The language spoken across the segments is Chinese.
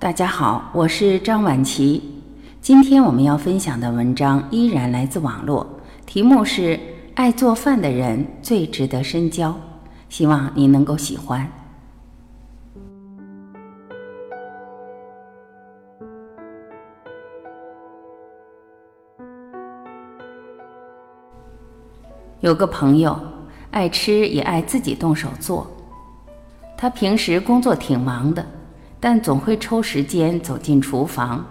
大家好，我是张晚琪。今天我们要分享的文章依然来自网络，题目是“爱做饭的人最值得深交”，希望你能够喜欢。有个朋友爱吃，也爱自己动手做。他平时工作挺忙的。但总会抽时间走进厨房，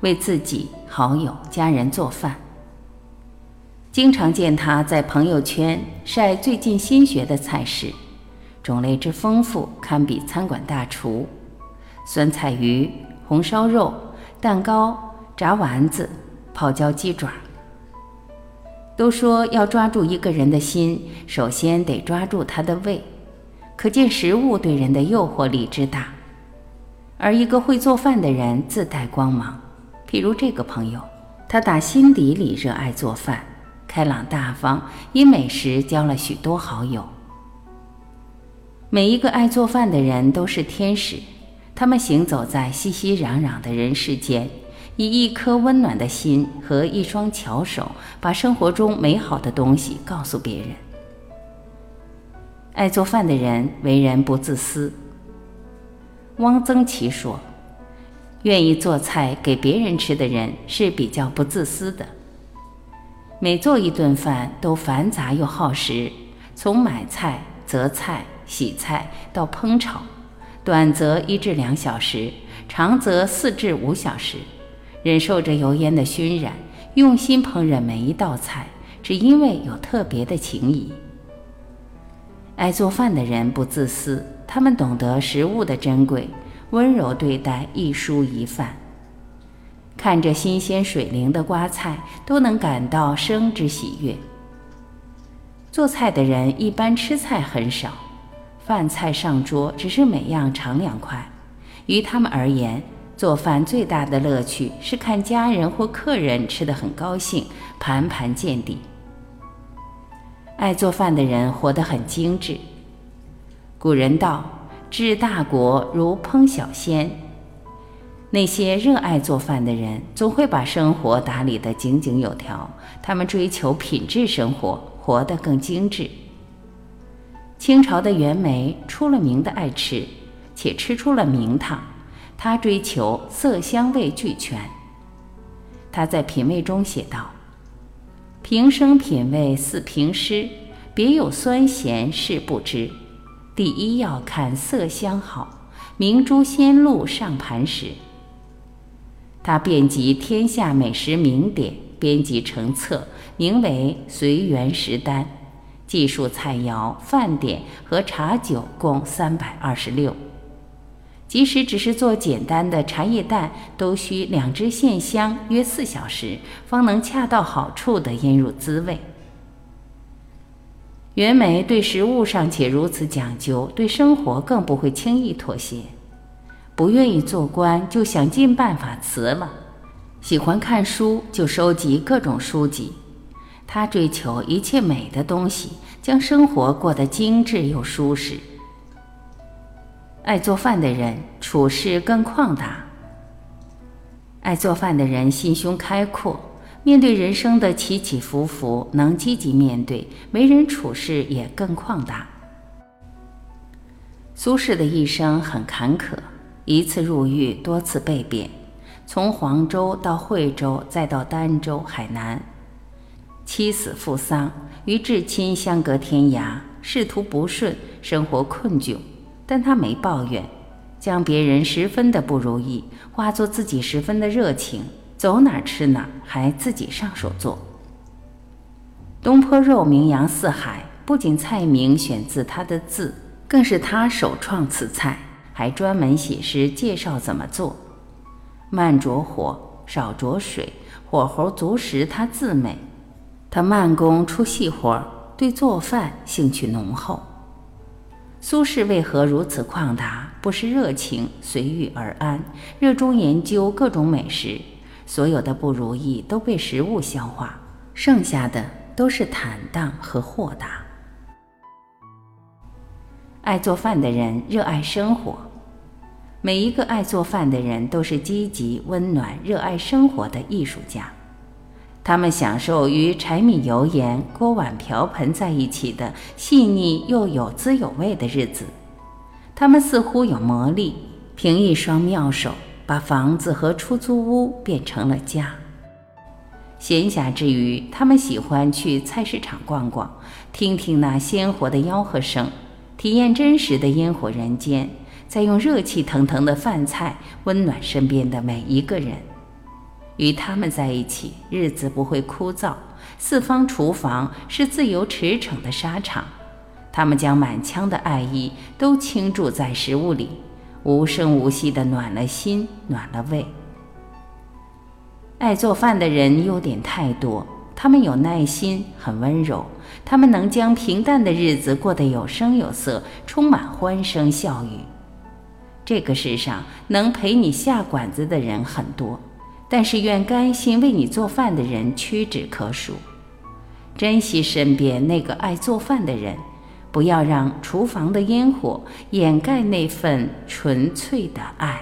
为自己、好友、家人做饭。经常见他在朋友圈晒最近新学的菜式，种类之丰富，堪比餐馆大厨。酸菜鱼、红烧肉、蛋糕、炸丸子、泡椒鸡爪。都说要抓住一个人的心，首先得抓住他的胃，可见食物对人的诱惑力之大。而一个会做饭的人自带光芒，譬如这个朋友，他打心底里热爱做饭，开朗大方，以美食交了许多好友。每一个爱做饭的人都是天使，他们行走在熙熙攘攘的人世间，以一颗温暖的心和一双巧手，把生活中美好的东西告诉别人。爱做饭的人为人不自私。汪曾祺说：“愿意做菜给别人吃的人是比较不自私的。每做一顿饭都繁杂又耗时，从买菜、择菜、洗菜到烹炒，短则一至两小时，长则四至五小时，忍受着油烟的熏染，用心烹饪每一道菜，只因为有特别的情谊。爱做饭的人不自私。”他们懂得食物的珍贵，温柔对待一蔬一饭。看着新鲜水灵的瓜菜，都能感到生之喜悦。做菜的人一般吃菜很少，饭菜上桌只是每样尝两块。于他们而言，做饭最大的乐趣是看家人或客人吃得很高兴，盘盘见底。爱做饭的人活得很精致。古人道：“治大国如烹小鲜。”那些热爱做饭的人，总会把生活打理得井井有条。他们追求品质生活，活得更精致。清朝的袁枚出了名的爱吃，且吃出了名堂。他追求色香味俱全。他在品味中写道：“平生品味似评诗，别有酸咸是不知。”第一要看色香好，明珠仙露上盘时。他遍集天下美食名典，编辑成册，名为《随园食单》，记述菜肴、饭点和茶酒共三百二十六。即使只是做简单的茶叶蛋，都需两只线香约四小时，方能恰到好处地腌入滋味。袁枚对食物尚且如此讲究，对生活更不会轻易妥协。不愿意做官，就想尽办法辞了；喜欢看书，就收集各种书籍。他追求一切美的东西，将生活过得精致又舒适。爱做饭的人处事更旷达。爱做饭的人心胸开阔。面对人生的起起伏伏，能积极面对，为人处事也更旷达。苏轼的一生很坎坷，一次入狱，多次被贬，从黄州到惠州，再到儋州、海南，妻死父丧，与至亲相隔天涯，仕途不顺，生活困窘，但他没抱怨，将别人十分的不如意化作自己十分的热情。走哪吃哪，还自己上手做。东坡肉名扬四海，不仅菜名选自他的字，更是他首创此菜，还专门写诗介绍怎么做。慢着火，少着水，火候足时他自美。他慢工出细活，对做饭兴趣浓厚。苏轼为何如此旷达？不失热情随遇而安，热衷研究各种美食。所有的不如意都被食物消化，剩下的都是坦荡和豁达。爱做饭的人热爱生活，每一个爱做饭的人都是积极、温暖、热爱生活的艺术家。他们享受与柴米油盐、锅碗瓢盆在一起的细腻又有滋有味的日子。他们似乎有魔力，凭一双妙手，把房子和出租屋变成了家。闲暇之余，他们喜欢去菜市场逛逛，听听那鲜活的吆喝声，体验真实的烟火人间，再用热气腾腾的饭菜温暖身边的每一个人。与他们在一起，日子不会枯燥。四方厨房是自由驰骋的沙场，他们将满腔的爱意都倾注在食物里，无声无息地暖了心，暖了胃。爱做饭的人优点太多，他们有耐心，很温柔，他们能将平淡的日子过得有声有色，充满欢声笑语。这个世上能陪你下馆子的人很多，但是愿甘心为你做饭的人屈指可数。珍惜身边那个爱做饭的人，不要让厨房的烟火掩盖那份纯粹的爱。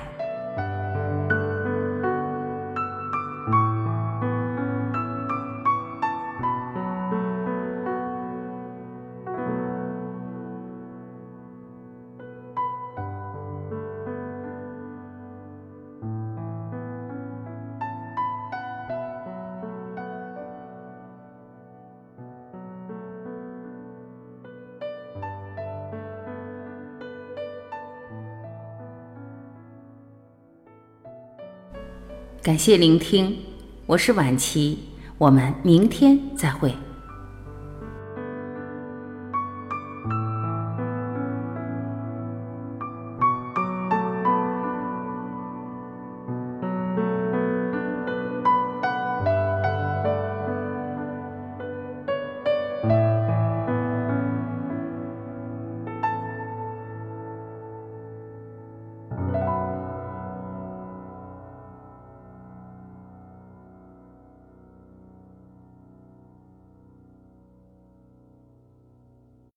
感谢聆听，我是晚琪，我们明天再会。